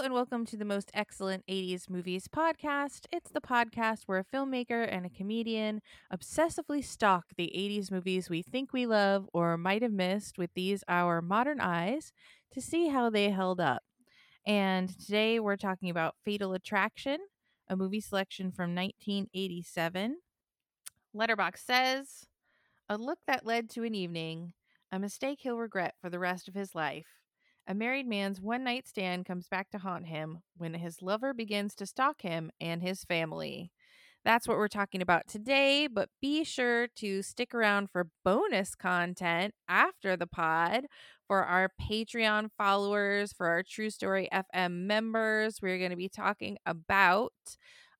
and welcome to the most excellent 80s movies podcast. It's the podcast where a filmmaker and a comedian obsessively stalk the 80s movies we think we love or might have missed with these our modern eyes to see how they held up. And today we're talking about Fatal Attraction, a movie selection from 1987. Letterboxd says, a look that led to an evening, a mistake he'll regret for the rest of his life. A married man's one night stand comes back to haunt him when his lover begins to stalk him and his family. That's what we're talking about today, but be sure to stick around for bonus content after the pod for our Patreon followers, for our True Story FM members. We're going to be talking about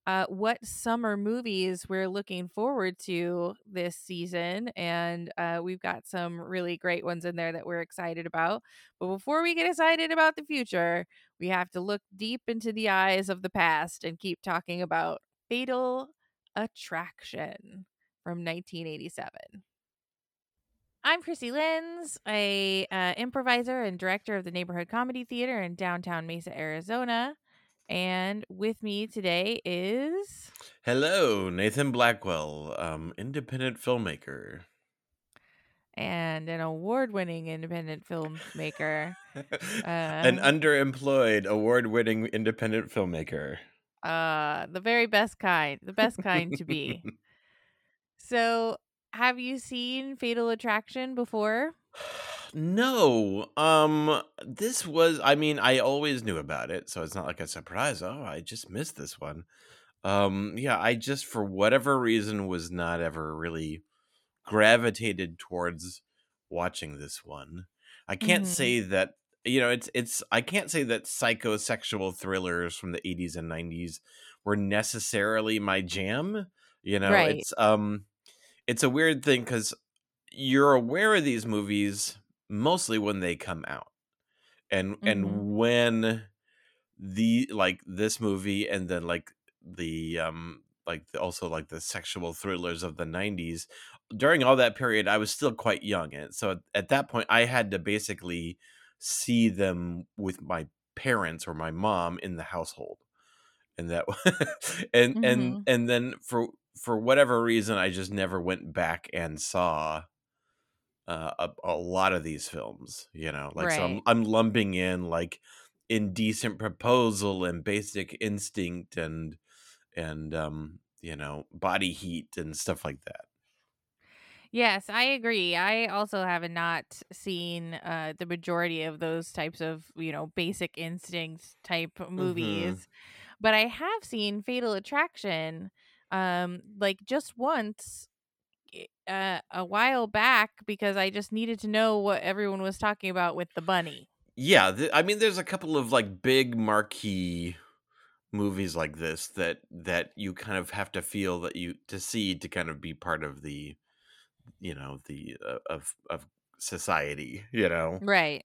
uh, what summer movies we're looking forward to this season. And uh, we've got some really great ones in there that we're excited about. But before we get excited about the future, we have to look deep into the eyes of the past and keep talking about Fatal Attraction from 1987. I'm Krissy Lenz, a uh, improviser and director of the Neighborhood Comedy Theatre in downtown Mesa, Arizona. And with me today is Hello, Nathan Blackwell, um, independent filmmaker. and an award-winning independent filmmaker, An uh, underemployed, award winning independent filmmaker. uh, the very best kind, the best kind to be. So, have you seen Fatal Attraction before? no, um, this was, I mean, I always knew about it, so it's not like a surprise. Oh, I just missed this one. Um, yeah, I just, for whatever reason, was not ever really gravitated towards watching this one. I can't hmm say that you know it's it's I can't say that psychosexual thrillers from the 80s and 90s were necessarily my jam. You know, Right. it's um it's a weird thing cuz you're aware of these movies mostly when they come out. And hmm and when the like this movie and then like the um like also like the sexual thrillers of the 90s during all that period i was still quite young and so at, at that point i had to basically see them with my parents or my mom in the household. And that and and hmm and then for for whatever reason i just never went back and saw uh, a, a lot of these films you know like so I'm, I'm lumping in like indecent proposal and basic instinct and and um you know body heat and stuff like that Yes, I agree. I also have not seen uh, the majority of those types of, you know, basic instinct type mm-hmm movies, but I have seen Fatal Attraction, um, like just once, uh, a while back because I just needed to know what everyone was talking about with the bunny. yeah th- i mean there's a couple of like big marquee movies like this that that you kind of have to feel that you to see to kind of be part of the you know the uh, of of society you know Right.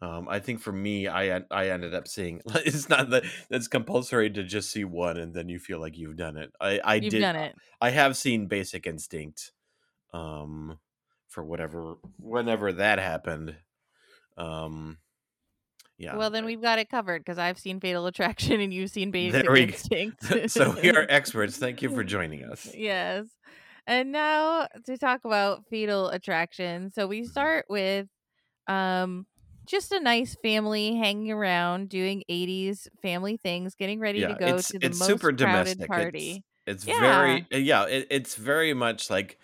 Um, I think for me, I I ended up seeing. It's not that it's compulsory to just see one and then you feel like you've done it. I I You've did. done it. I have seen Basic Instinct, um, for whatever whenever that happened. Um, yeah. Well, then we've got it covered because I've seen Fatal Attraction and you've seen Basic There we go. Instinct. so we are experts. Thank you for joining us. Yes. And now to talk about fetal attraction. So we start with um just a nice family hanging around doing 80s family things, getting ready to go it's to the it's most super crowded domestic. party. It's it's Yeah. very yeah. It, it's very much like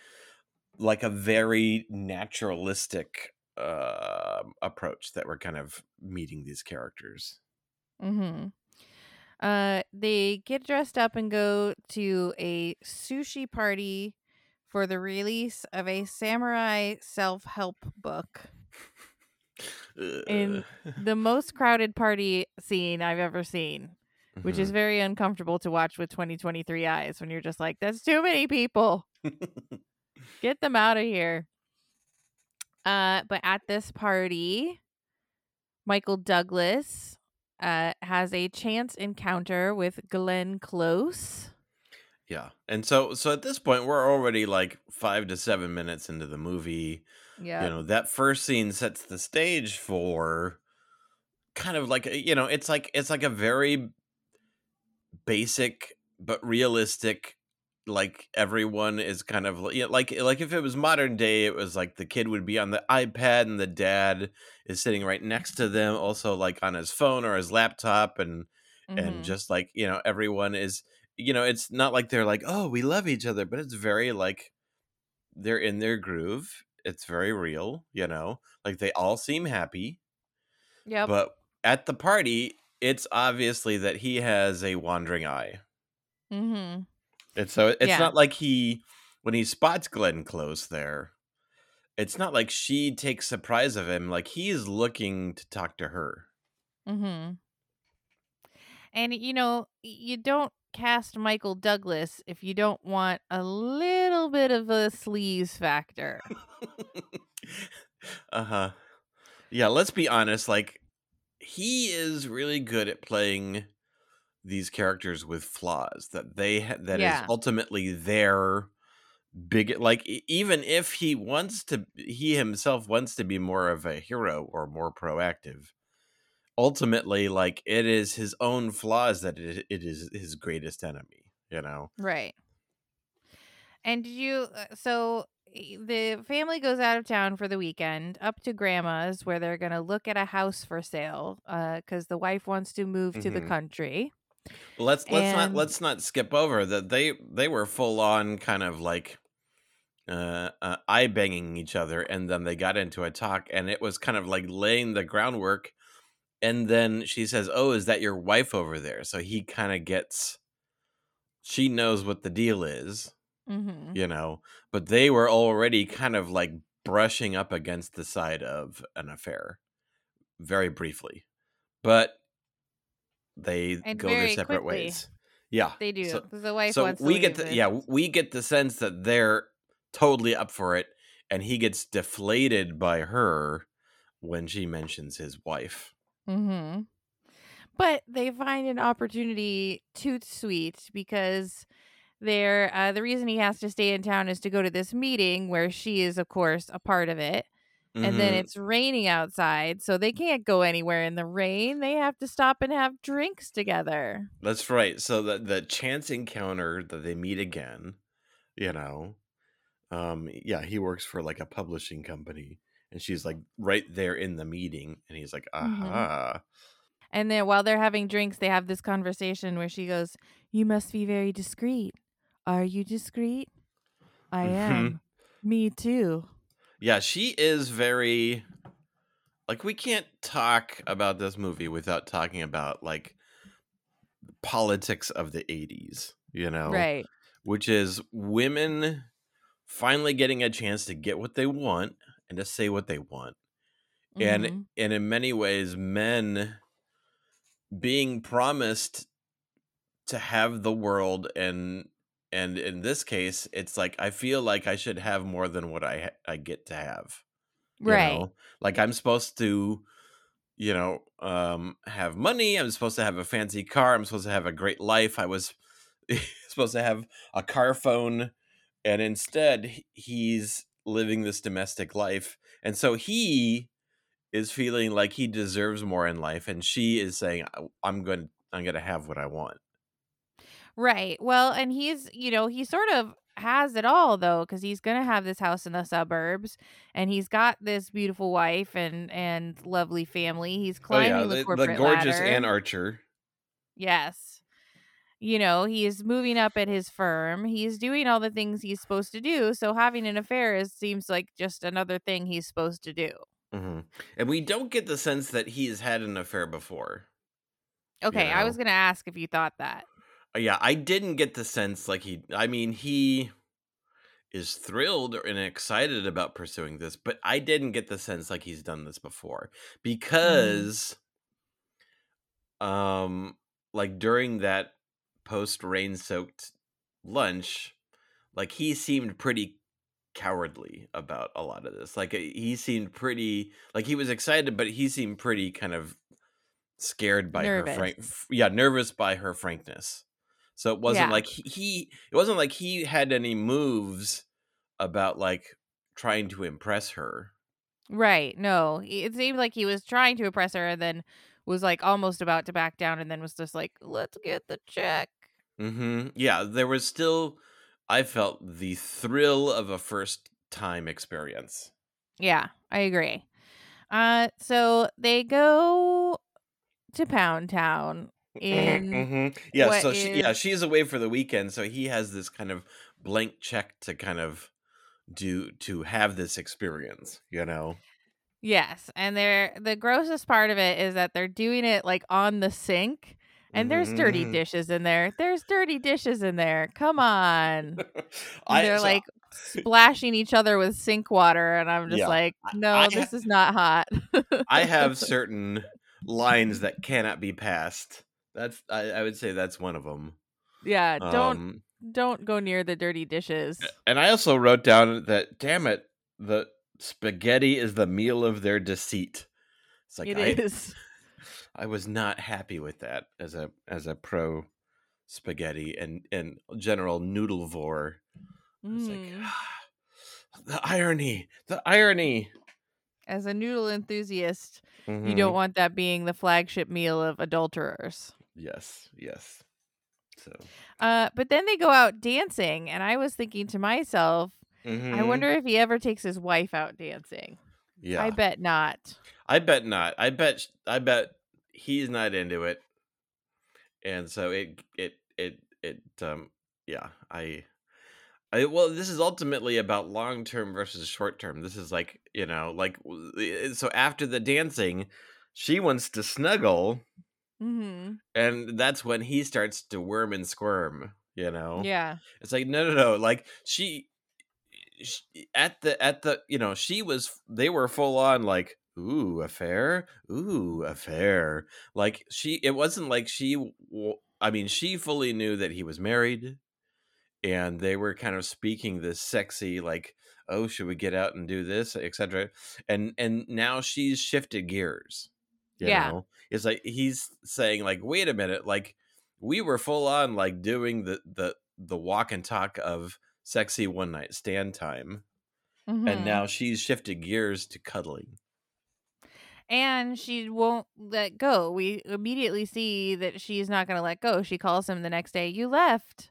like a very naturalistic uh, approach that we're kind of meeting these characters. Mhm. Uh they get dressed up and go to a sushi party for the release of a samurai self-help book. In The most crowded party scene I've ever seen. which is Mhm. very uncomfortable to watch with 2023 eyes when you're just like, that's too many people. Get them out of here. Uh, but at this party, Michael Douglas uh, has a chance encounter with Glenn Close. yeah, and so so at this point we're already like five to seven minutes into the movie. Yeah. You know that first scene sets the stage for kind of like you know it's like it's like a very basic but realistic like everyone is kind of you know, like like if it was modern day it was like the kid would be on the ipad and the dad is sitting right next to them also like on his phone or his laptop and and Mhm. just like you know everyone is you know it's not like they're like oh we love each other but it's very like they're in their groove it's very real you know like they all seem happy yeah but at the party it's obviously that he has a wandering eye mhm. It's so it's Yeah. not like he when he spots glenn close there it's not like she takes surprise of him like he's looking to talk to her Mhm. And you know, you don't cast Michael Douglas if you don't want a little bit of a sleaze factor. uh-huh yeah let's be honest like he is really good at playing these characters with flaws that they ha- that is Yeah. ultimately their big like even if he wants to he himself wants to be more of a hero or more proactive ultimately like it is his own flaws that it, it is his greatest enemy you know Right. And did you uh, so the family goes out of town for the weekend up to grandma's where they're going to look at a house for sale uh cuz the wife wants to move to the Mhm. country. Well, let's let's not let's not skip over that they they were full on kind of like uh, uh eye banging each other and then they got into a talk and it was kind of like laying the groundwork and then she says oh is that your wife over there so he kind of gets she knows what the deal is Mhm. you know but they were already kind of like brushing up against the side of an affair very briefly but they And go their separate quickly. ways yeah They do. so- the wife so we get the yeah we get the sense that they're totally up for it and he gets deflated by her when she mentions his wife Mm-hmm. But they find an opportunity too sweet because they're uh, the reason he has to stay in town is to go to this meeting where she is, of course, a part of it. And then Mhm. it's raining outside, so they can't go anywhere in the rain. They have to stop and have drinks together. that's right so the the chance encounter that they meet again you know um yeah he works for like a publishing company and she's like right there in the meeting and he's like Mhm. aha And then while they're having drinks, they have this conversation where she goes, You must be very discreet. Are you discreet? I Mhm. am. Me too. Yeah, she is very like we can't talk about this movie without talking about like politics of the 80s, you know, Right. which is women finally getting a chance to get what they want and to say what they want. And Mhm. and in many ways men being promised to have the world and and in this case it's like I feel like I should have more than what I I get to have right. know? like i'm supposed to you know um have money i'm supposed to have a fancy car i'm supposed to have a great life i was supposed to have a car phone and instead he's living this domestic life and so he is feeling like he deserves more in life and she is saying "I- i'm going i'm going to have what i want Right. Well, and he's, you know, he sort of has it all though cuz he's going to have this house in the suburbs and he's got this beautiful wife and and lovely family. He's climbing the, Oh, the, corporate the gorgeous ladder. Anne Archer Yes. You know, he's moving up at his firm. He's doing all the things he's supposed to do. So having an affair is, seems like just another thing he's supposed to do. hmm and we don't get the sense that he's had an affair before Okay, I know. was going to ask if you thought that. Uh, yeah, I didn't get the sense like he. I mean, he is thrilled and excited about pursuing this, but I didn't get the sense like he's done this before because, um, like during that post rain soaked lunch, like he seemed pretty cowardly about a lot of this. Like he seemed pretty like he was excited, but he seemed pretty kind of scared by her frank Nervous. yeah nervous by her frankness so it wasn't Yeah. like he, he it wasn't like he had any moves about like trying to impress her Right. No, it seemed like he was trying to impress her and then was like almost about to back down and then was just like, let's get the check. Mm-hmm. Yeah, there was still, I felt the thrill of a first time experience. Yeah, I agree. Uh, so they go to Pound Town in Mhm. Yeah, what so she, yeah, she's away for the weekend, so he has this kind of blank check to kind of do to have this experience, you know. yes, and they're the grossest part of it is that they're doing it like on the sink. And there's dirty Mhm. dishes in there. There's dirty dishes in there. Come on. I they're so like splashing each other with sink water and i'm just yeah, like no I, this is not hot I have certain lines that cannot be passed. That's I, I would say that's one of them. yeah don't Um, don't go near the dirty dishes and I also wrote down that damn it, the spaghetti is the meal of their deceit. It's like It I is. I was not happy with that as a as a pro spaghetti and and general noodlevore. It's like Mm. the irony, the irony. as a noodle enthusiast you Mhm. don't want that being the flagship meal of adulterers Yes, yes. So uh but then they go out dancing and i was thinking to myself i mhm. wonder if he ever takes his wife out dancing yeah, i bet not I bet not. I bet. I bet he's not into it, and so it it it it um yeah. I I well, this is ultimately about long term versus short term. This is like you know like so after the dancing, she wants to snuggle, mm-hmm. and that's when he starts to worm and squirm. You know, yeah. It's like no no no like she sh- at the at the you know she was they were full on like ooh affair ooh affair like she it wasn't like she I mean she fully knew that he was married and they were kind of speaking this sexy like oh should we get out and do this? etc and and now she's shifted gears you Yeah. know it's like he's saying like wait a minute like we were full on like doing the the the walk and talk of sexy one night stand time and Mhm. now she's shifted gears to cuddling and she won't let go. We immediately see that she's not going to let go. She calls him the next day. You left,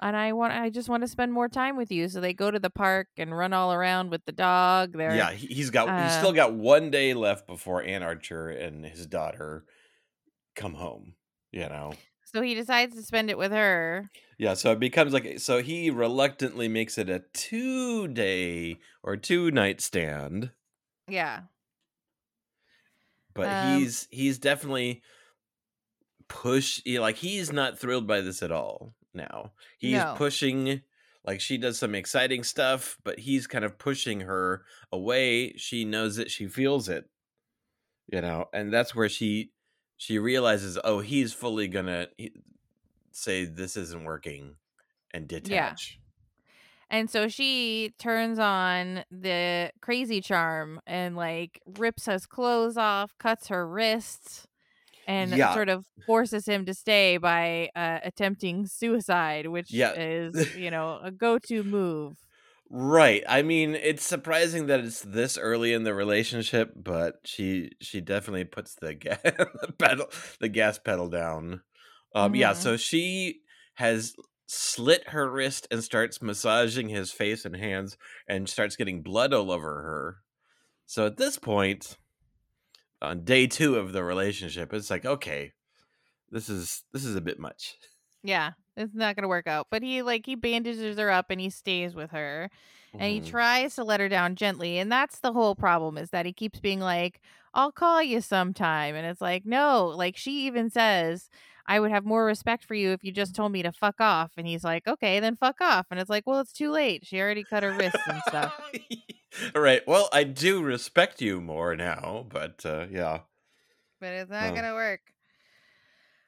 and I want. I just want to spend more time with you. So they go to the park and run all around with the dog. They're yeah he, he's got he's uh, still got one day left before Anne Archer and his daughter come home you know so he decides to spend it with her. Yeah, so it becomes like so he reluctantly makes it a two day or two night stand, Yeah. but Um. he's he's definitely push he- like he's not thrilled by this at all now. He's No. pushing like she does some exciting stuff, but he's kind of pushing her away. She knows it, she feels it. You know, and that's where she she realizes, oh, he's fully gonna say this isn't working and detach. Yeah. And so she turns on the crazy charm and like rips his clothes off, cuts her wrists, and Yeah. sort of forces him to stay by uh, attempting suicide, which Yeah. is, you know, a go to move. Right. I mean, it's surprising that it's this early in the relationship, but she she definitely puts the gas the pedal the gas pedal down. Um yeah, Mhm. so she has slit her wrist and starts massaging his face and hands and starts getting blood all over her. So at this point on day 2 of the relationship, it's like, okay, this is this is a bit much. Yeah, it's not going to work out. But he, like, he bandages her up and he stays with her. and he Mhm. tries to let her down gently and that's the whole problem is that he keeps being like i'll call you sometime and it's like no like she even says i would have more respect for you if you just told me to fuck off and he's like okay then fuck off and it's like well it's too late she already cut her wrists and stuff All right. Well, I do respect you more now, but uh, yeah, but it's not Uh, gonna work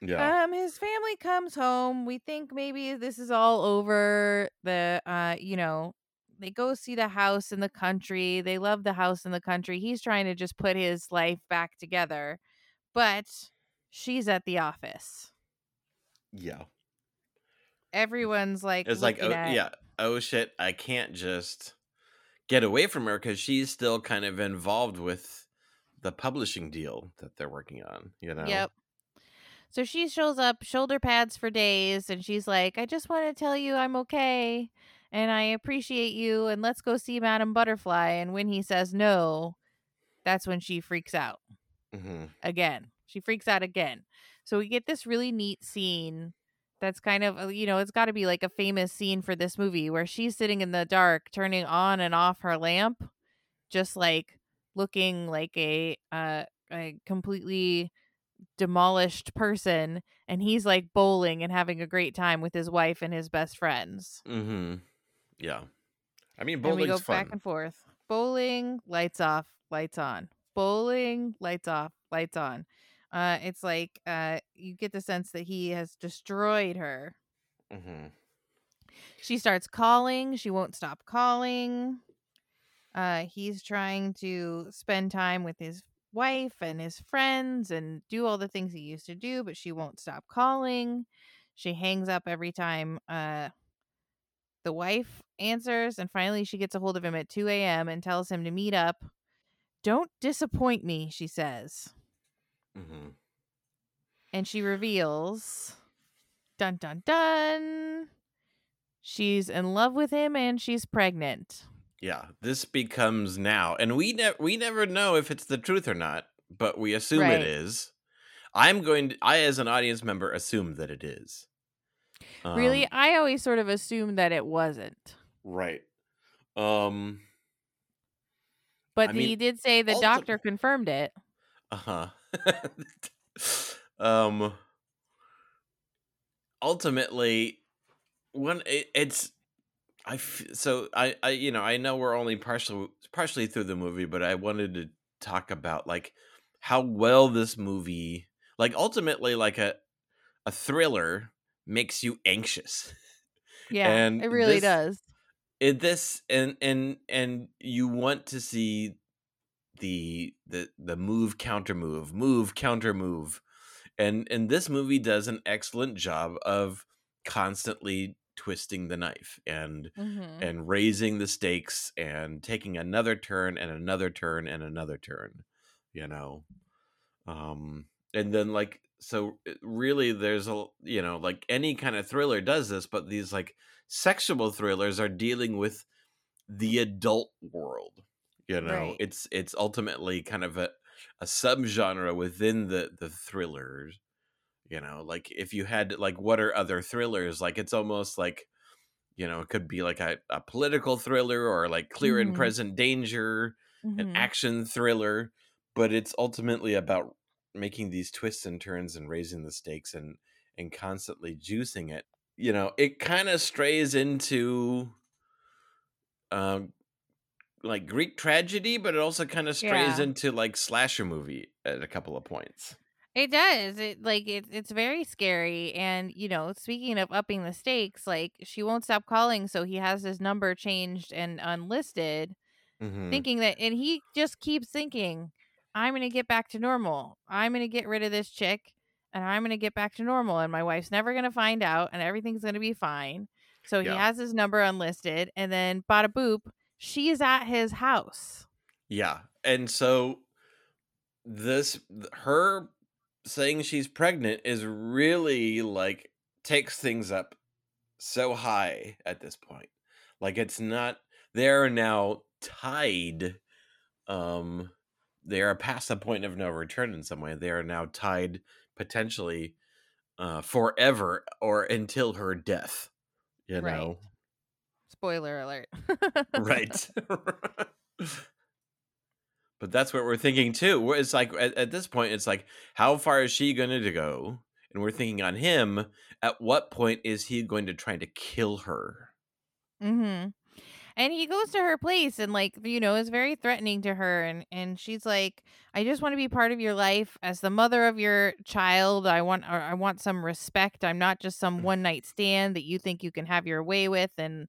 yeah, Um, his family comes home. We think maybe this is all over. The uh, you know, they go see the house in the country. They love the house in the country. He's trying to just put his life back together. But she's at the office. yeah. Everyone's like It's like, oh, yeah, oh shit, I can't just get away from her because she's still kind of involved with the publishing deal that they're working on. You know. Yep. So she shows up, shoulder pads for days, and she's like, I just want to tell you I'm okay and I appreciate you and let's go see Madame Butterfly. And when he says no, that's when she freaks out hmm again. She freaks out again. So we get this really neat scene that's kind of, uh, you know, it's got to be like a famous scene for this movie where she's sitting in the dark, turning on and off her lamp, just like looking like a, uh, a completely demolished person and he's like bowling and having a great time with his wife and his best friends. mm-hmm Yeah. I mean, and we go fun. back and forth. Bowling, lights off, lights on. Bowling, lights off, lights on. Uh it's like uh you get the sense that he has destroyed her. hmm She starts calling, she won't stop calling. Uh he's trying to spend time with his wife and his friends and do all the things he used to do, but she won't stop calling. She hangs up every time uh the wife answers, and finally she gets a hold of him at 2 a.m. and tells him to meet up. Don't disappoint me, she says. Hmm And she reveals dun dun dun. She's in love with him and she's pregnant. Yeah. This becomes now, and we never we never know if it's the truth or not, but we assume Right. it is. I'm going to. I, as an audience member, assume that it is. really, Um, I always sort of assumed that it wasn't. right. Um. But I he mean, did say the doctor confirmed it. Uh huh. um. Ultimately, when it, it's, I f- so I I you know I know we're only partially partially through the movie, but I wanted to talk about like how well this movie like ultimately like a a thriller makes you anxious. Yeah, And it really this- does. in this and and and you want to see the the the move counter move move counter move. And and this movie does an excellent job of constantly twisting the knife and hmm and raising the stakes and taking another turn and another turn and another turn you know? Um and then like so really there's a you know like any kind of thriller does this but these like sexual thrillers are dealing with the adult world you know Right. it's it's ultimately kind of a a subgenre within the the thrillers you know like if you had like what are other thrillers like it's almost like you know it could be like a, a political thriller or like clear and Mhm. present danger an Mhm. action thriller but it's ultimately about making these twists and turns and raising the stakes and and constantly juicing it you know it kind of strays into um like greek tragedy but it also kind of strays Yeah. into like slasher movie at a couple of points It does. It like it, it's very scary. And you know, speaking of upping the stakes, like she won't stop calling, so he has his number changed and unlisted, mm-hmm. thinking that, and he just keeps thinking, "I'm gonna get back to normal. I'm gonna get rid of this chick, and I'm gonna get back to normal, and my wife's never gonna find out, and everything's gonna be fine." So he Yeah. has his number unlisted, and then bada boop, she is at his house. Yeah. And so this her saying she's pregnant is really like takes things up so high at this point. Like it's not they're now tied um they are past the point of no return in some way. They are now tied potentially uh forever or until her death. You Right. know. Spoiler alert. right but that's what we're thinking too it's like at, at this point it's like how far is she going to go and we're thinking on him at what point is he going to try to kill her Mm-hmm. And he goes to her place and like you know is very threatening to her and and she's like, I just want to be part of your life as the mother of your child. I want or I want some respect. I'm not just some one night stand that you think you can have your way with and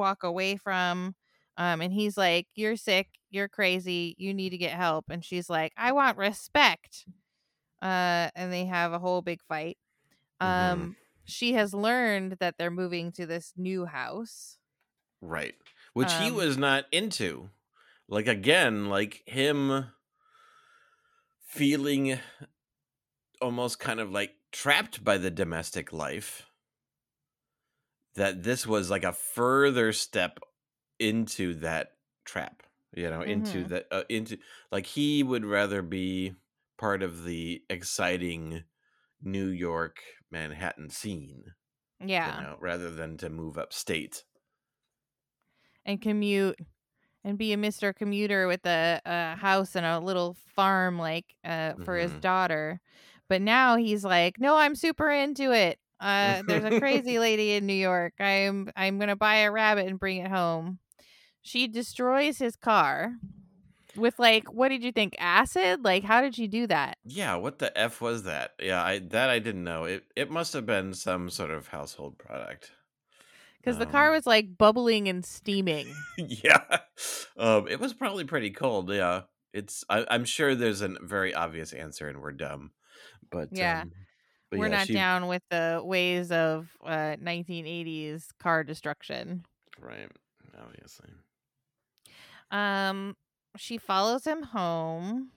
walk away from. Um, and he's like, You're sick, you're crazy, you need to get help. And she's like, I want respect. Uh, and they have a whole big fight. Mhm. Um, she has learned that they're moving to this new house. right which he Um, was not into like again like him feeling almost kind of like trapped by the domestic life that this was like a further step into that trap you know into Mhm. that uh, into like he would rather be part of the exciting new york manhattan scene yeah you know rather than to move upstate And commute and be a Mr. Commuter with a, a house and a little farm like uh for his Mhm. daughter. But now he's like, "No, I'm super into it. Uh there's a crazy lady in New York. I'm I'm going to buy a rabbit and bring it home." She destroys his car with like what did you think? Acid? Like how did she do that? yeah what the f was that yeah i that i didn't know it it must have been some sort of household product Cuz the car Um, was like bubbling and steaming. yeah um it was probably pretty cold yeah it's I, i'm sure there's a very obvious answer and we're dumb but Yeah. um but We're yeah not she down with the ways of uh 1980s car destruction. right obviously Um, she follows him home,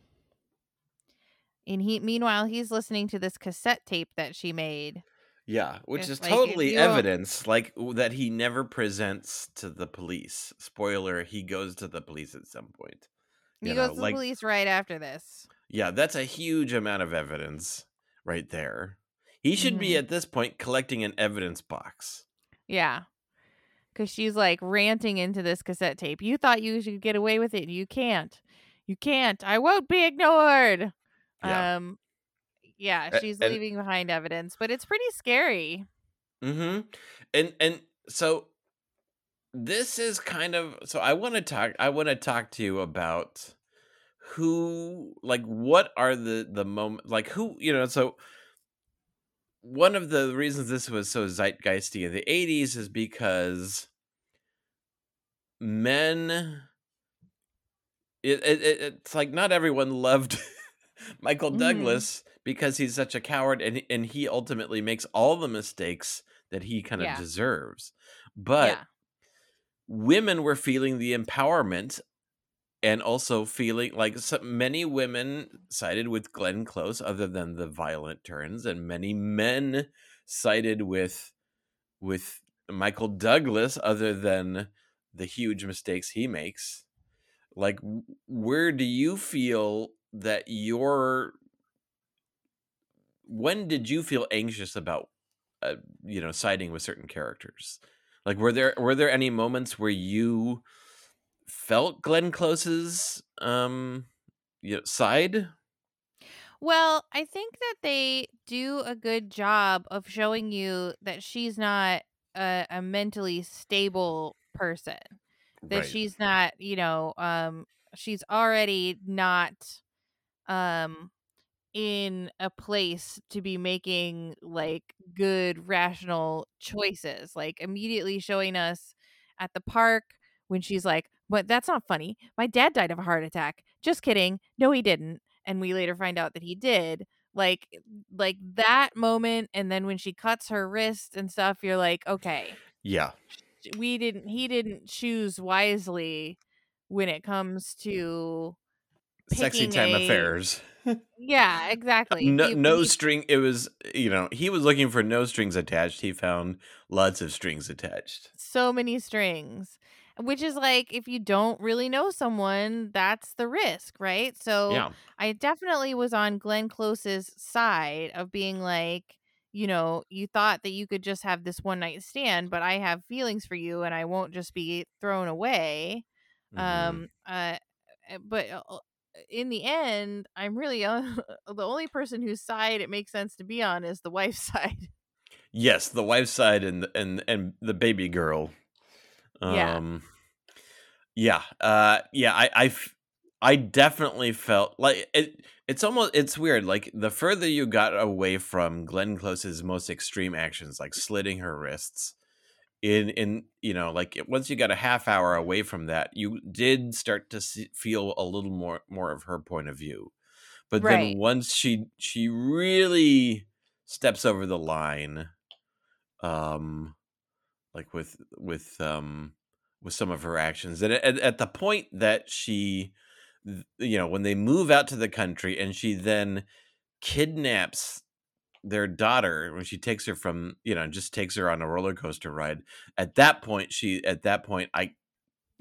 and he meanwhile he's listening to this cassette tape that she made. yeah which It's is like, totally evidence like that he never presents to the police spoiler he goes to the police at some point He you goes know, to the police right after this. yeah that's a huge amount of evidence right there he should be Mhm. at this point collecting an evidence box Yeah. Cause she's like ranting into this cassette tape. You thought you should get away with it. You can't. You can't. I won't be ignored. Yeah. Um yeah, she's and- leaving behind evidence, but it's pretty scary. Mm-hmm. And and so this is kind of so I want to talk I want to talk to you about who like what are the the moment like who you know so one of the reasons this was so zeitgeisty in the 80s is because men it, it, it it's like not everyone loved Michael Mhm. Douglas because he's such a coward and and he ultimately makes all the mistakes that he kind of Yeah. deserves. But yeah. women were feeling the empowerment and also feeling like so many women sided with Glenn Close other than the violent turns and many men sided with with Michael Douglas other than the huge mistakes he makes. Like where do you feel that your when did you feel anxious about uh, you know siding with certain characters? Like were there were there any moments where you felt glenn close's um you know, side Well, I think that they do a good job of showing you that she's not a, a mentally stable person. That Right. she's not, you know, um, she's already not um in a place to be making like good rational choices like immediately showing us at the park when she's like but that's not funny. My dad died of a heart attack. Just kidding. No he didn't. And we later find out that he did. Like eh, like that moment and then when she cuts her wrist and stuff you're like okay. Yeah. We didn't he didn't choose wisely when it comes to sexy time a- affairs. Yeah exactly. No, He- no he- string it was you know he was looking for no strings attached. He found lots of strings attached. So many strings which is like if you don't really know someone that's the risk right so yeah i definitely was on glenn close's side of being like you know you thought that you could just have this one night stand but i have feelings for you and i won't just be thrown away Mhm. um uh uh, but uh, uh, in the end i'm really on the only person whose side it makes sense to be on is the wife's side Yes, the wife's side and and and the baby girl. Yeah. Um yeah. Uh yeah, I, I, I definitely felt like it it's almost it's weird like the further you got away from Glenn Close's most extreme actions like slitting her wrists in in you know like once you got a half hour away from that you did start to see, feel a little more more of her point of view but Right. then once she she really steps over the line um like with with um with some of her actions and at, at the point that she you know, when they move out to the country and she then kidnaps their daughter when she takes her from, you know, just takes her on a roller coaster ride. At that point, she at that point I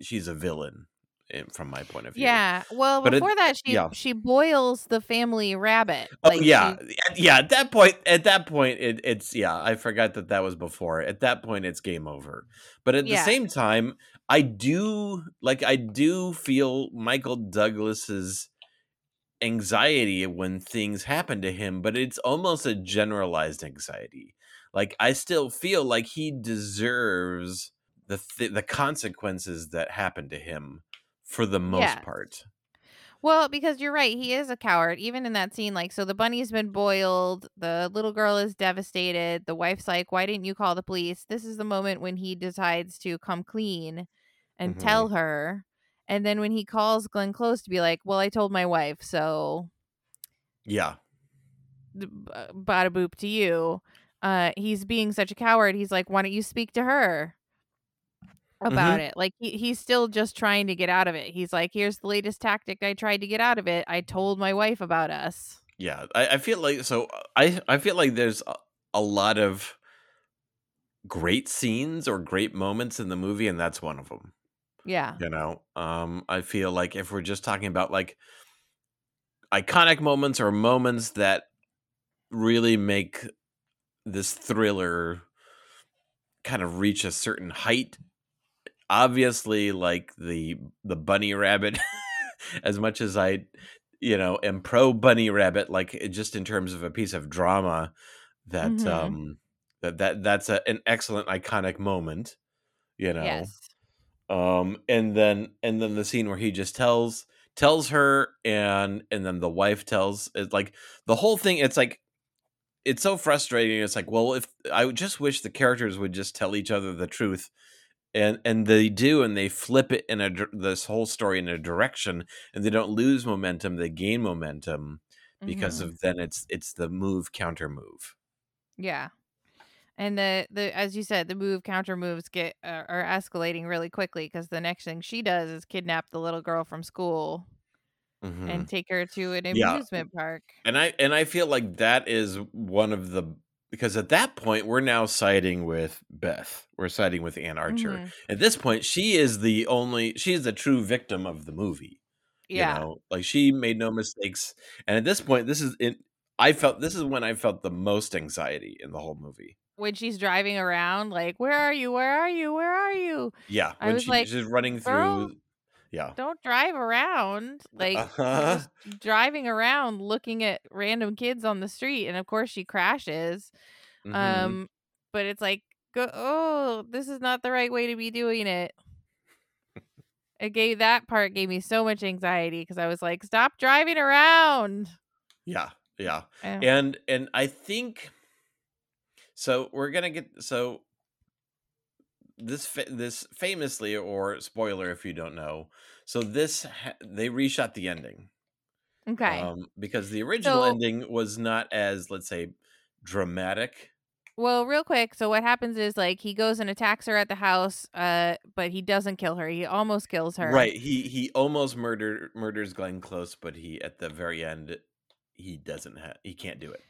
she's a villain Eh, from my point of view. Yeah. Well, But it- before that, she yeah. she boils the family rabbit. Oh Like, yeah, she- yeah. At that point, at that point, it, it's yeah. I forgot that that was before. At that point, it's game over. But at Yeah. the same time, I do like. I do feel Michael Douglas's anxiety when things happen to him, but it's almost a generalized anxiety. Like I still feel like he deserves the th- the consequences that happen to him for the most Yes. part. Well, because you're right, he is a coward. Even in that scene, like, so the bunny's been boiled, the little girl is devastated, the wife's like, Why didn't you call the police? This is the moment when he decides to come clean and Mhm. tell her. And then when he calls Glenn Close to be like, Well, I told my wife, so Yeah. b- bada boop to you. Uh, he's being such a coward. He's like, Why don't you speak to her? About it. Like he, he's still just trying to get out of it. He's like, Here's the latest tactic I tried to get out of it. I told my wife about us. Yeah, I, I feel like so. I I feel like there's a, a lot of great scenes or great moments in the movie, and that's one of them. Yeah. You know, um, I feel like if we're just talking about like iconic moments or moments that really make this thriller kind of reach a certain height, obviously, like the the bunny rabbit. as much as I, you know, am pro bunny rabbit, like just in terms of a piece of drama, that Mhm. um that that that's a, an excellent iconic moment. You know, Yes. um and then and then the scene where he just tells tells her and and then the wife tells it like the whole thing it's like it's so frustrating it's like well if i just wish the characters would just tell each other the truth and and they do and they flip it in a this whole story in a direction and they don't lose momentum they gain momentum because Mhm. of then it's it's the move counter move yeah. And the the as you said, the move counter moves get uh, are escalating really quickly because the next thing she does is kidnap the little girl from school Mhm. and take her to an Yeah. amusement park. and i and i feel like that is one of the because at that point we're now siding with beth we're siding with Anne Archer Mhm. at this point she is the only she's the true victim of the movie Yeah. you know like she made no mistakes and at this point this is it i felt this is when i felt the most anxiety in the whole movie When she's driving around, like, where are you? Where are you? Where are you? yeah I when was she, like, she's running "Girl, through yeah Don't drive around. Like Uh-huh. driving around looking at random kids on the street and of course she crashes. Mhm. Um but it's like go oh, this is not the right way to be doing it. It gave that part gave me so much anxiety because I was like, stop driving around. yeah yeah Eh, and and i think so we're gonna get so this fa- this famously or spoiler if you don't know so this ha- they reshot the ending Okay. um because the original So- ending was not as let's say dramatic well, real quick, so what happens is like he goes and attacks her at the house, uh, but he doesn't kill her. He almost kills her. right he he almost murder murders glenn close but he at the very end he doesn't have he can't do it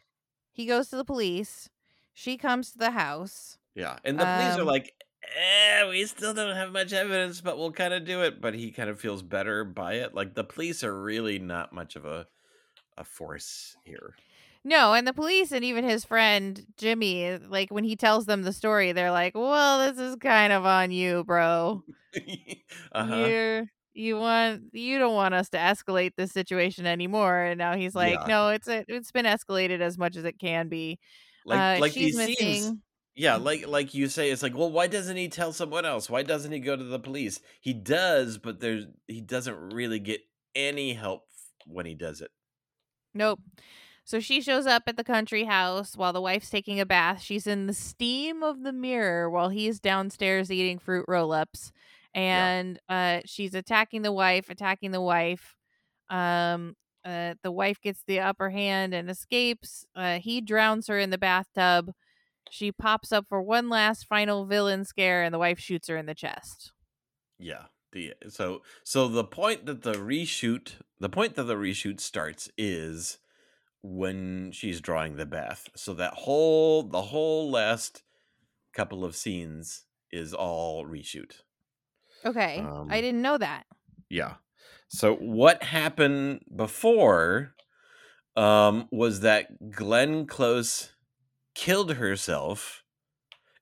He goes to the police. She comes to the house. yeah and the police are Um, like eh, we still don't have much evidence but we'll kind of do it but he kind of feels better by it like the police are really not much of a a force here No, and the police and even his friend Jimmy, like when he tells them the story, they're like, "Well, this is kind of on you, bro. uh-huh You're you want you don't want us to escalate this situation anymore." And now he's like, Yeah. "No, it's a, it's been escalated as much as it can be." like uh, like she's he missing. seems yeah like like you say it's like well why doesn't he tell someone else why doesn't he go to the police he does but there's he doesn't really get any help when he does it Nope. So she shows up at the country house while the wife's taking a bath. She's in the steam of the mirror while he's downstairs eating fruit roll ups. And uh, she's attacking the wife, attacking the wife. Um, uh, the wife gets the upper hand and escapes. Uh, he drowns her in the bathtub. She pops up for one last final villain scare, and the wife shoots her in the chest. yeah the so so the point that the reshoot the point that the reshoot starts is when she's drawing the bath. So that whole the whole last couple of scenes is all reshoot. Okay. Um, I didn't know that. Yeah. So what happened before um was that Glenn Close killed herself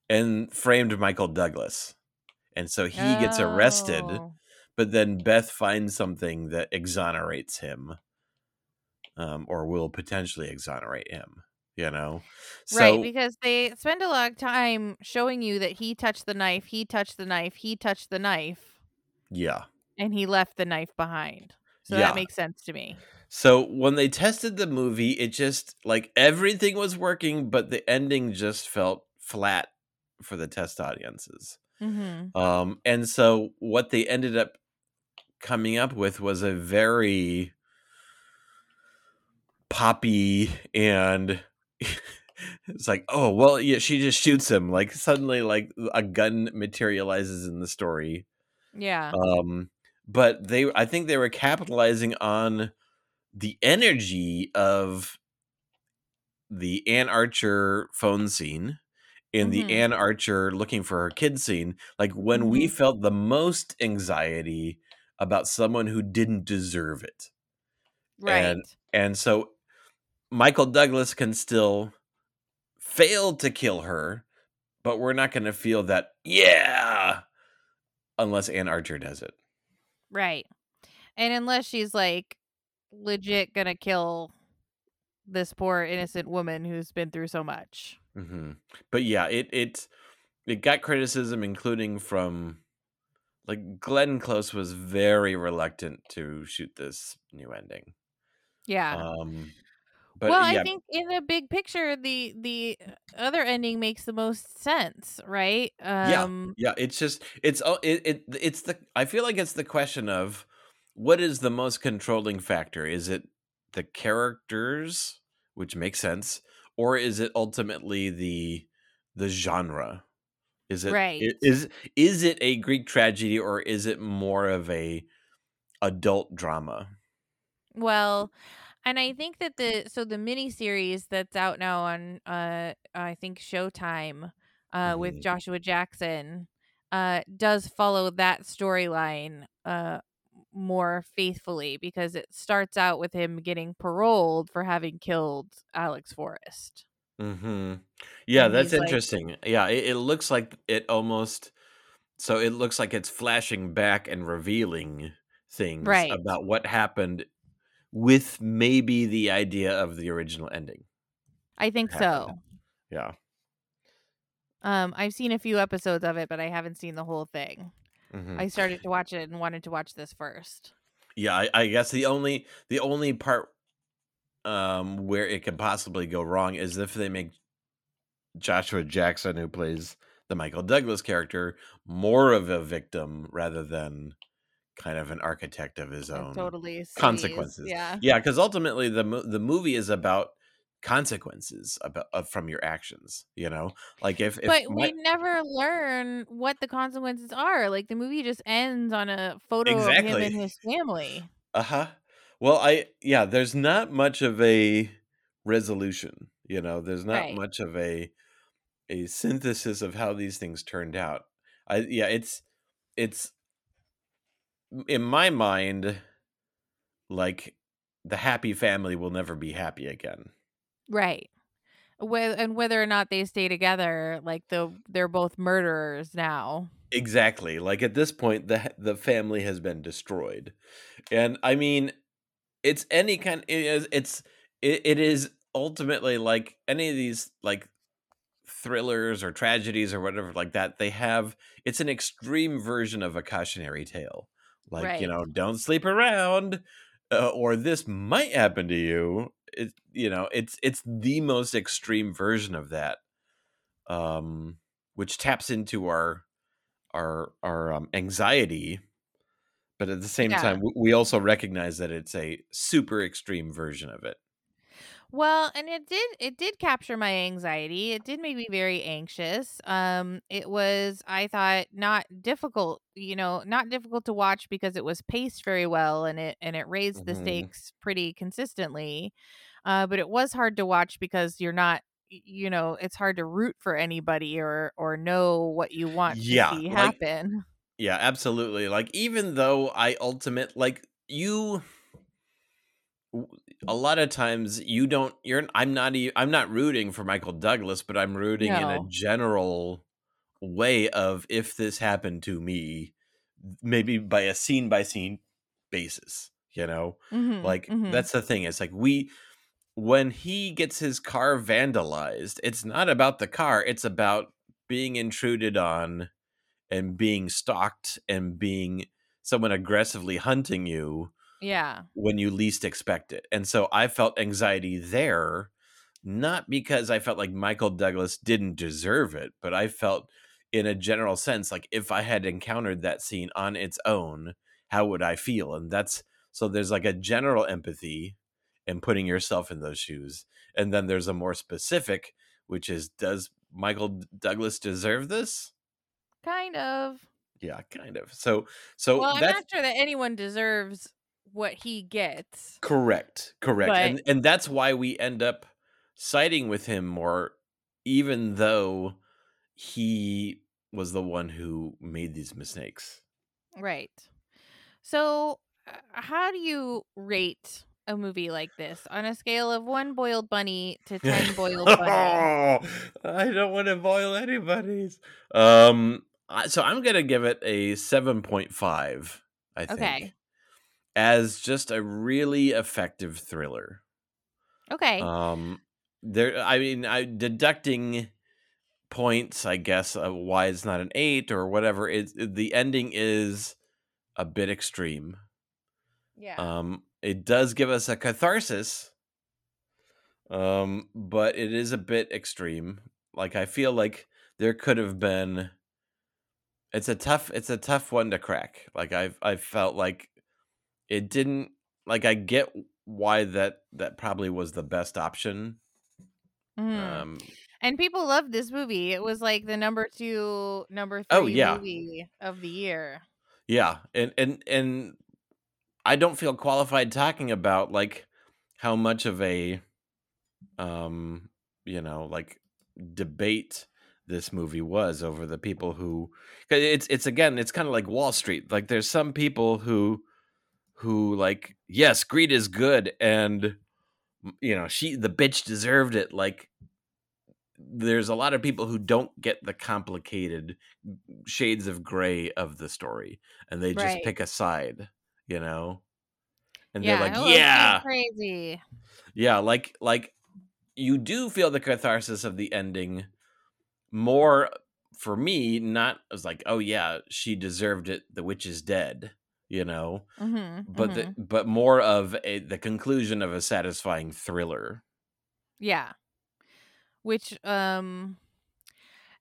and framed Michael Douglas. And so he gets arrested, Oh. but then Beth finds something that exonerates him. Um, or will potentially exonerate him, you know. So right, because they spend a lot of time showing you that he touched the knife, he touched the knife, he touched the knife, yeah. and he left the knife behind. So Yeah. that makes sense to me. So when they tested the movie, it just like everything was working, but the ending just felt flat for the test audiences. Mm-hmm. Um, and so what they ended up coming up with was a very poppy and it's like, oh well, yeah, she just shoots him. Like suddenly, like a gun materializes in the story. Yeah. Um, but they, I think they were capitalizing on the energy of the Anne Archer phone scene in the Mhm. Anne Archer looking for her kid scene, like when we Mhm. felt the most anxiety about someone who didn't deserve it. right. and- And so Michael Douglas can still fail to kill her, but we're not going to feel that, yeah, unless Anne Archer does it. right. And unless she's like legit gonna kill this poor innocent woman who's been through so much. hmm But yeah, it it it got criticism, including from like Glenn Close was very reluctant to shoot this new ending. Yeah. Um, but well, yeah, I think in the big picture, the the other ending makes the most sense, right? Yeah. Um, yeah, it's just it's oh, it, it it's the I feel like it's the question of what is the most controlling factor? Is it the characters, which makes sense, or is it ultimately the the genre? Is it Right. is is it a Greek tragedy or is it more of a adult drama? Well, and I think that the so the miniseries that's out now on uh I think Showtime uh with Mhm. Joshua Jackson uh does follow that storyline uh more faithfully because it starts out with him getting paroled for having killed Alex Forrest. Mm-hmm. Yeah, And that's he's like- interesting. Yeah, it, it looks like it almost so it looks like it's flashing back and revealing things Right. about what happened with maybe the idea of the original ending. I think so. Yeah. Um I've seen a few episodes of it but I haven't seen the whole thing. Mhm. I started to watch it and wanted to watch this first. Yeah, I, I guess the only the only part um where it could possibly go wrong is if they make Joshua Jackson, who plays the Michael Douglas character, more of a victim rather than kind of an architect of his own totally sees- consequences. Yeah. Yeah, because ultimately the the movie is about consequences about uh, from your actions. You know, like if, if but my- we never learn what the consequences are. Like the movie just ends on a photo of him Exactly. and his family. Uh huh. Well, I yeah. There's not much of a resolution. You know, there's not Right. much of a a synthesis of how these things turned out. I yeah. It's it's in my mind like the happy family will never be happy again. Right. Whe- and whether or not they stay together, like the they're both murderers now. Exactly. Like at this point, the the family has been destroyed, and I mean, it's any kind. It is. It's. It, it is ultimately like any of these like thrillers or tragedies or whatever like that. They have. It's an extreme version of a cautionary tale. Like you know, don't sleep around, uh, or this might happen to you. It. You know, it's it's the most extreme version of that, um, which taps into our our our um, anxiety but at the same Yeah. time we also recognize that it's a super extreme version of it Well, and it did it did capture my anxiety. It did make me very anxious. Um it was I thought not difficult, you know, not difficult to watch because it was paced very well and it and it raised the Mhm. stakes pretty consistently. Uh but it was hard to watch because you're not you know, it's hard to root for anybody or or know what you want to Yeah, see like happen. yeah, absolutely. Like even though I ultimate like you a lot of times you don't you're I'm not I'm not rooting for Michael Douglas, but I'm rooting in a general way of if this happened to me, maybe by a scene by scene basis, you know? Mhm. Like Mhm. that's the thing. It's like we when he gets his car vandalized, it's not about the car, it's about being intruded on and being stalked and being someone aggressively hunting you Yeah. when you least expect it. And so I felt anxiety there, not because I felt like Michael Douglas didn't deserve it, but I felt in a general sense like if I had encountered that scene on its own, how would I feel? And that's so there's like a general empathy and putting yourself in those shoes. And then there's a more specific, which is does Michael Douglas deserve this? Kind of. Yeah, kind of. So so Well, I'm not sure that anyone deserves what he gets, Correct, correct, but and and that's why we end up siding with him more, even though he was the one who made these mistakes. right. So, uh, how do you rate a movie like this on a scale of one boiled bunny to 10 boiled bunny? oh, I don't want to boil anybody's. Um, so I'm gonna give it a seven point five. I think Okay. As just a really effective thriller. Okay. Um, there. I mean, I deducting points. I guess uh, why it's not an eight or whatever. It the ending is a bit extreme. yeah. Um, it does give us a catharsis. Um, but it is a bit extreme. Like I feel like there could have been. It's a tough. It's a tough one to crack. Like I've I've felt like it didn't. Like I get why that that probably was the best option. Mhm. Um, And people loved this movie. It was like the number 2, number oh 3 yeah, movie of the year. yeah, and and and I don't feel qualified talking about like how much of a um you know like debate this movie was over the people who 'cause it's it's again it's kind of like Wall Street like there's some people who who like yes greed is good and you know she the bitch deserved it like there's a lot of people who don't get the complicated shades of gray of the story and they just Right. pick a side you know and they're like oh, kind yeah crazy. yeah like like you do feel the catharsis of the ending more for me not as like oh yeah she deserved it the witch is dead you know Mhm. but Mhm. the, but more of a the conclusion of a satisfying thriller Yeah. Which um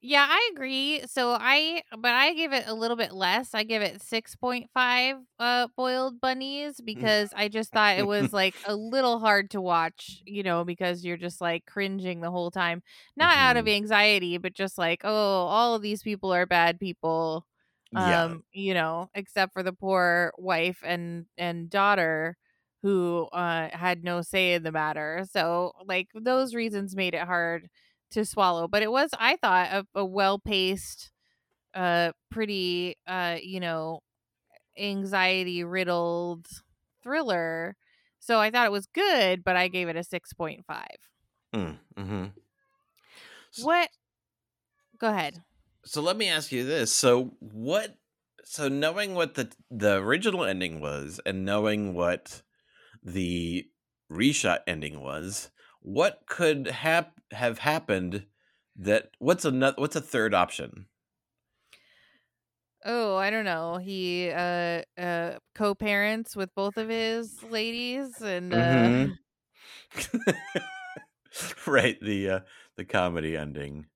yeah, I agree. So I but I give it a little bit less. I give it 6.5 uh boiled bunnies because I just thought it was like a little hard to watch, you know, because you're just like cringing the whole time. Not out of Mhm. anxiety, but just like, oh, all of these people are bad people. Yeah Um, you know, except for the poor wife and and daughter who uh had no say in the matter. So like those reasons made it hard to swallow but it was i thought a, a well-paced uh pretty uh you know anxiety riddled thriller so i thought it was good but i gave it a 6.5 Mm, mhm. S- what go ahead so let me ask you this. So what so knowing what the the original ending was and knowing what the reshot ending was what could hap- have happened that what's another what's a third option? Oh i don't know. He uh uh co-parents with both of his ladies and uh hmm right the uh the comedy ending.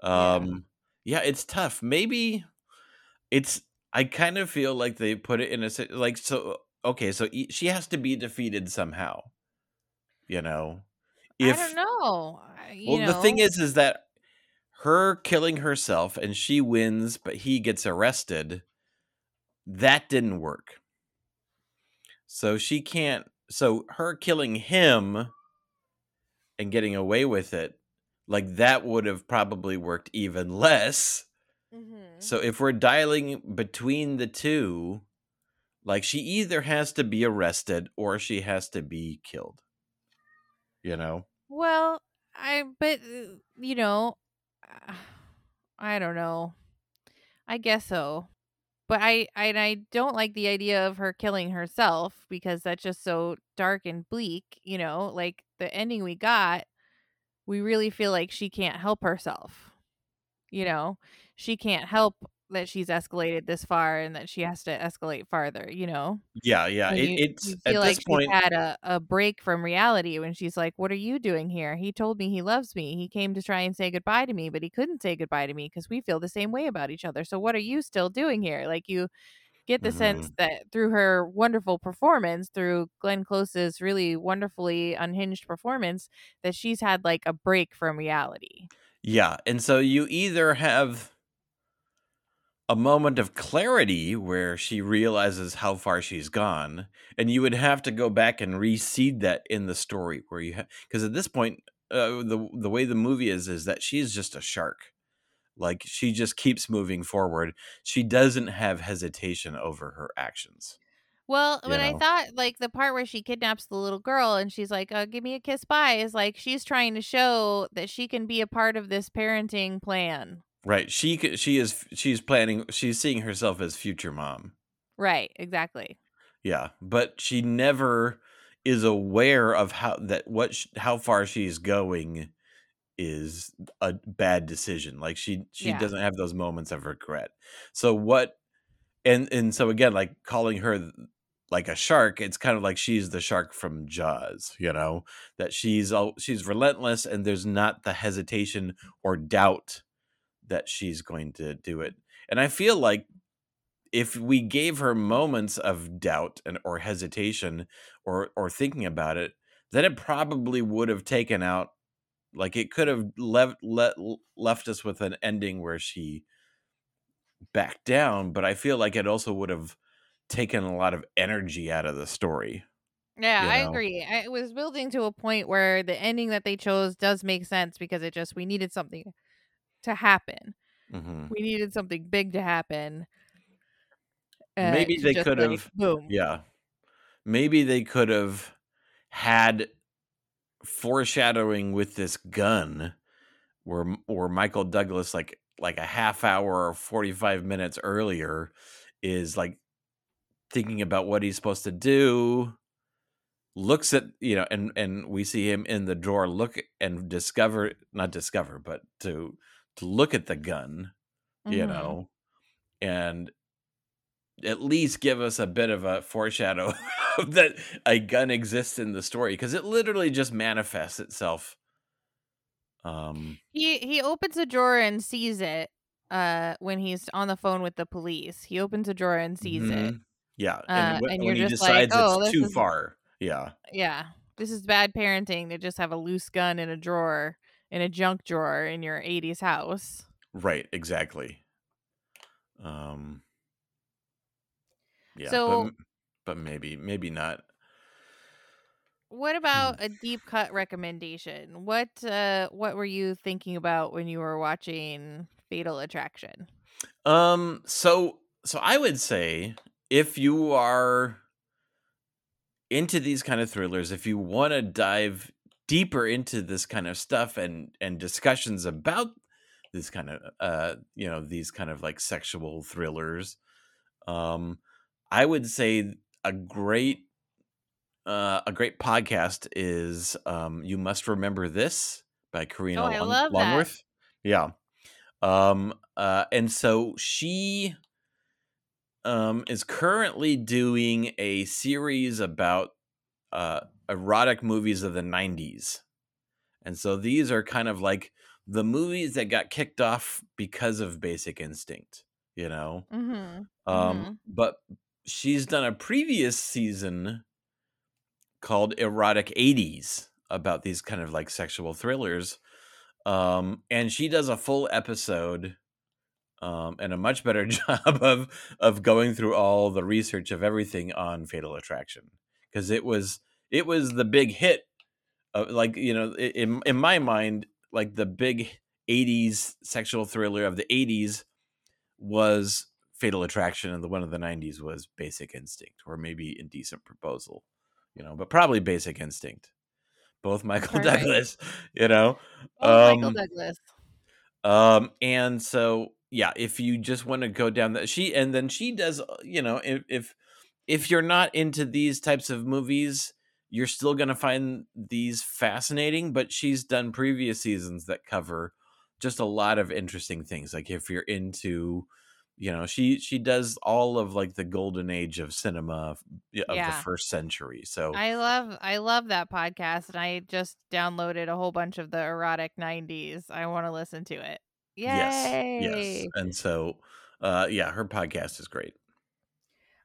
Um yeah it's tough. Maybe it's i kind of feel like they put it in a like so okay so e- she has to be defeated somehow you know? If I don't know. You well know, the thing is is that her killing herself and she wins but he gets arrested that didn't work. So she can't so her killing him and getting away with it like that would have probably worked even less Mhm. so if we're dialing between the two like she either has to be arrested or she has to be killed you know Well, I but uh, you know, uh, I don't know. I guess so. But I I and I don't like the idea of her killing herself because that's just so dark and bleak, you know? Like the ending we got, we really feel like she can't help herself. You know? She can't help that she's escalated this far and that she has to escalate farther, you know? yeah yeah it, you, it's you at feel this like she's point had a, a break from reality when she's like, What are you doing here? He told me he loves me. He came to try and say goodbye to me, but he couldn't say goodbye to me because we feel the same way about each other. So what are you still doing here? Like you get the sense Mhm. that through her wonderful performance, through Glenn Close's really wonderfully unhinged performance, that she's had like a break from reality. Yeah, and so you either have a moment of clarity where she realizes how far she's gone, and you would have to go back and reseed that in the story where you have because at this point, uh, the the way the movie is is that she's just a shark. Like she just keeps moving forward. She doesn't have hesitation over her actions. Well, You when I thought like the part where she kidnaps the little girl and she's like, uh, "Give me a kiss, bye," is like she's trying to show that she can be a part of this parenting plan. right? She she is she's planning. She's seeing herself as future mom. Right? Exactly. Yeah, but she never is aware of how that what how far she's going is a bad decision. Like she she Yeah. doesn't have those moments of regret. So what and and so again like calling her like a shark, it's kind of like she's the shark from Jaws, you know, that she's all she's relentless and there's not the hesitation or doubt that she's going to do it. And I feel like if we gave her moments of doubt and or hesitation or or thinking about it, then it probably would have taken out like it could have left let, left us with an ending where she backed down, but I feel like it also would have taken a lot of energy out of the story, Yeah, you I agree. I, it was building to a point where the ending that they chose does make sense because it just we needed something to happen. hmm We needed something big to happen. Uh, Maybe they could like have boom. yeah. Maybe they could have had foreshadowing with this gun where where Michael Douglas like like a half hour or 45 minutes earlier is like thinking about what he's supposed to do looks at you know and and we see him in the drawer look and discover not discover but to to look at the gun you Mhm. know and at least give us a bit of a foreshadow that a gun exists in the story because it literally just manifests itself um He he opens a drawer and sees it uh when he's on the phone with the police. He opens a drawer and sees it. mhm. yeah Uh and and when you're he just like, decides "Oh, it's too is far yeah yeah. This is bad parenting to just have a loose gun in a drawer in a junk drawer in your 80s house." right exactly um yeah but So, m- but maybe maybe not what Hmm. about a deep cut recommendation? What uh what were you thinking about when you were watching Fatal Attraction? Um, so so I would say if you are into these kind of thrillers, if you want to dive deeper into this kind of stuff and and discussions about this kind of uh you know these kind of like sexual thrillers, um, I would say a great uh, a great podcast is um, "You Must Remember This" by Oh, Karina I Long- love that. Longworth. Yeah, um, uh, and so she um, is currently doing a series about uh, erotic movies of the 90s. And so these are kind of like the movies that got kicked off because of Basic Instinct, you know? Mhm. Um, Mhm. but she's done a previous season called Erotic 80s about these kind of like sexual thrillers. Um, and she does a full episode um, and a much better job of of going through all the research of everything on Fatal Attraction because it was it was the big hit. Of, like you know, in in my mind, like the big '80s sexual thriller of the '80s was Fatal Attraction, and the one of the '90s was Basic Instinct, or maybe Indecent Proposal. You know, but probably Basic Instinct. Both Michael Perfect. Douglas. You know, Oh, Michael um, Douglas. um, and so yeah, if you just want to go down that she and then she does, uh, you know, if if if you're not into these types of movies, you're still going to find these fascinating, but she's done previous seasons that cover just a lot of interesting things. Like if you're into you know, she she does all of like the golden age of cinema of the first century. So I love I love that podcast and I just downloaded a whole bunch of the erotic 90s. I want to listen to it. yes, yes. And so uh yeah, her podcast is great.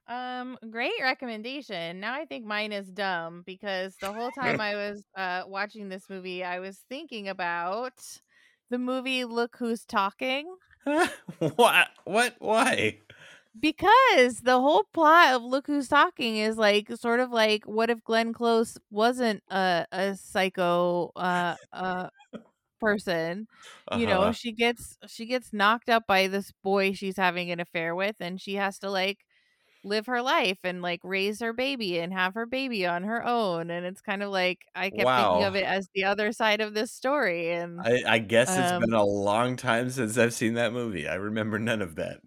Um great recommendation. Now I think mine is dumb because the whole time I was uh watching this movie I was thinking about the movie Look Who's Talking what? What? Why? because the whole plot of Look Who's Talking is like sort of like what if Glenn Close wasn't a a psycho uh uh person you know Uh-huh. she gets she gets knocked up by this boy she's having an affair with and she has to like live her life and like raise her baby and have her baby on her own and it's kind of like i kept thinking of it as the other side of this story and I, I guess it's been um a long time since I've seen that movie. I remember none of that.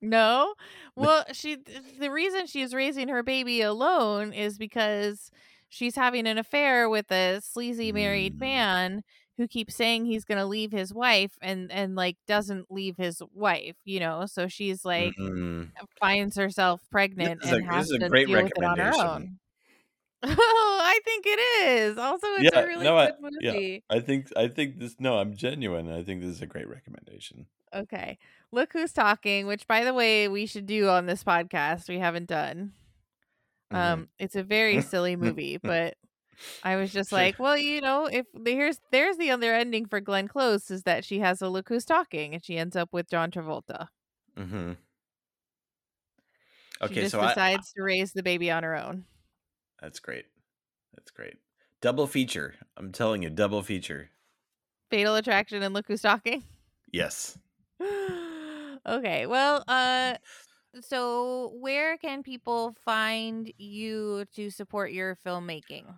no well she the reason she's raising her baby alone is because she's having an affair with a sleazy married Mm, man who keeps saying he's going to leave his wife and and like doesn't leave his wife you know so she's like mm. finds herself This pregnant is a and this has is a to great deal with it on her recommendation. own oh i think it is also it's a Yeah, really no, I good yeah, movie I think I think this. No, I'm genuine. I think this is a great recommendation. okay look who's talking which by the way we should do on this podcast we haven't done Mhm. um it's a very silly movie but I was just like, well, you know, if here's there's the other ending for Glenn Close is that she has a look who's talking and she ends up with John Travolta. Mm-hmm. She Okay, just so I, decides to raise the baby on her own. that's great. That's great. Double feature. I'm telling you, double feature. Fatal Attraction and Look Who's Talking. Yes. okay, well, uh so where can people find you to support your filmmaking?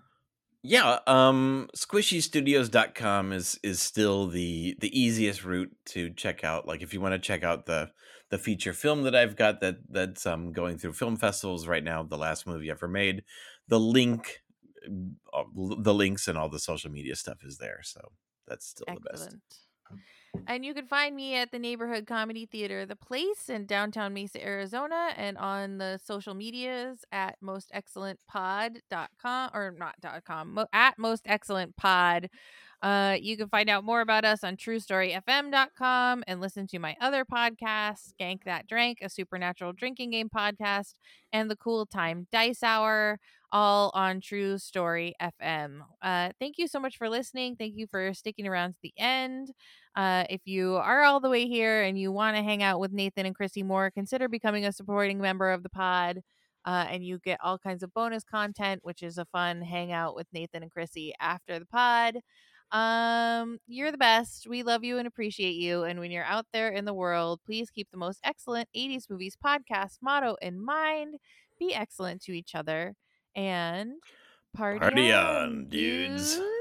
Yeah, um squishystudios.com is is still the the easiest route to check out like if you want to check out the the feature film that I've got that that's um going through film festivals right now, the last movie ever made. The link uh, the links and all the social media stuff is there, so that's still the best. And you can find me at the Neighborhood Comedy Theatre The Place in downtown Mesa, Arizona, and on the social medias at mostexcellentpod.com or not dot .com, at most excellent pod. Uh, you can find out more about us on truestoryfm.com and listen to my other podcasts, Skank That Drank, a supernatural drinking game podcast, and the Cool Time Dice Hour, all on True Story FM. Uh, thank you so much for listening. Thank you for sticking around to the end. Uh, if you are all the way here and you want to hang out with Nathan and Krissy more, consider becoming a supporting member of the pod. Uh, and you get all kinds of bonus content, which is a fun hangout with Nathan and Krissy after the pod. Um, you're the best. We love you and appreciate you. And when you're out there in the world, please keep the most excellent 80s movies podcast motto in mind. Be excellent to each other and party, Party on, on, dudes. dudes.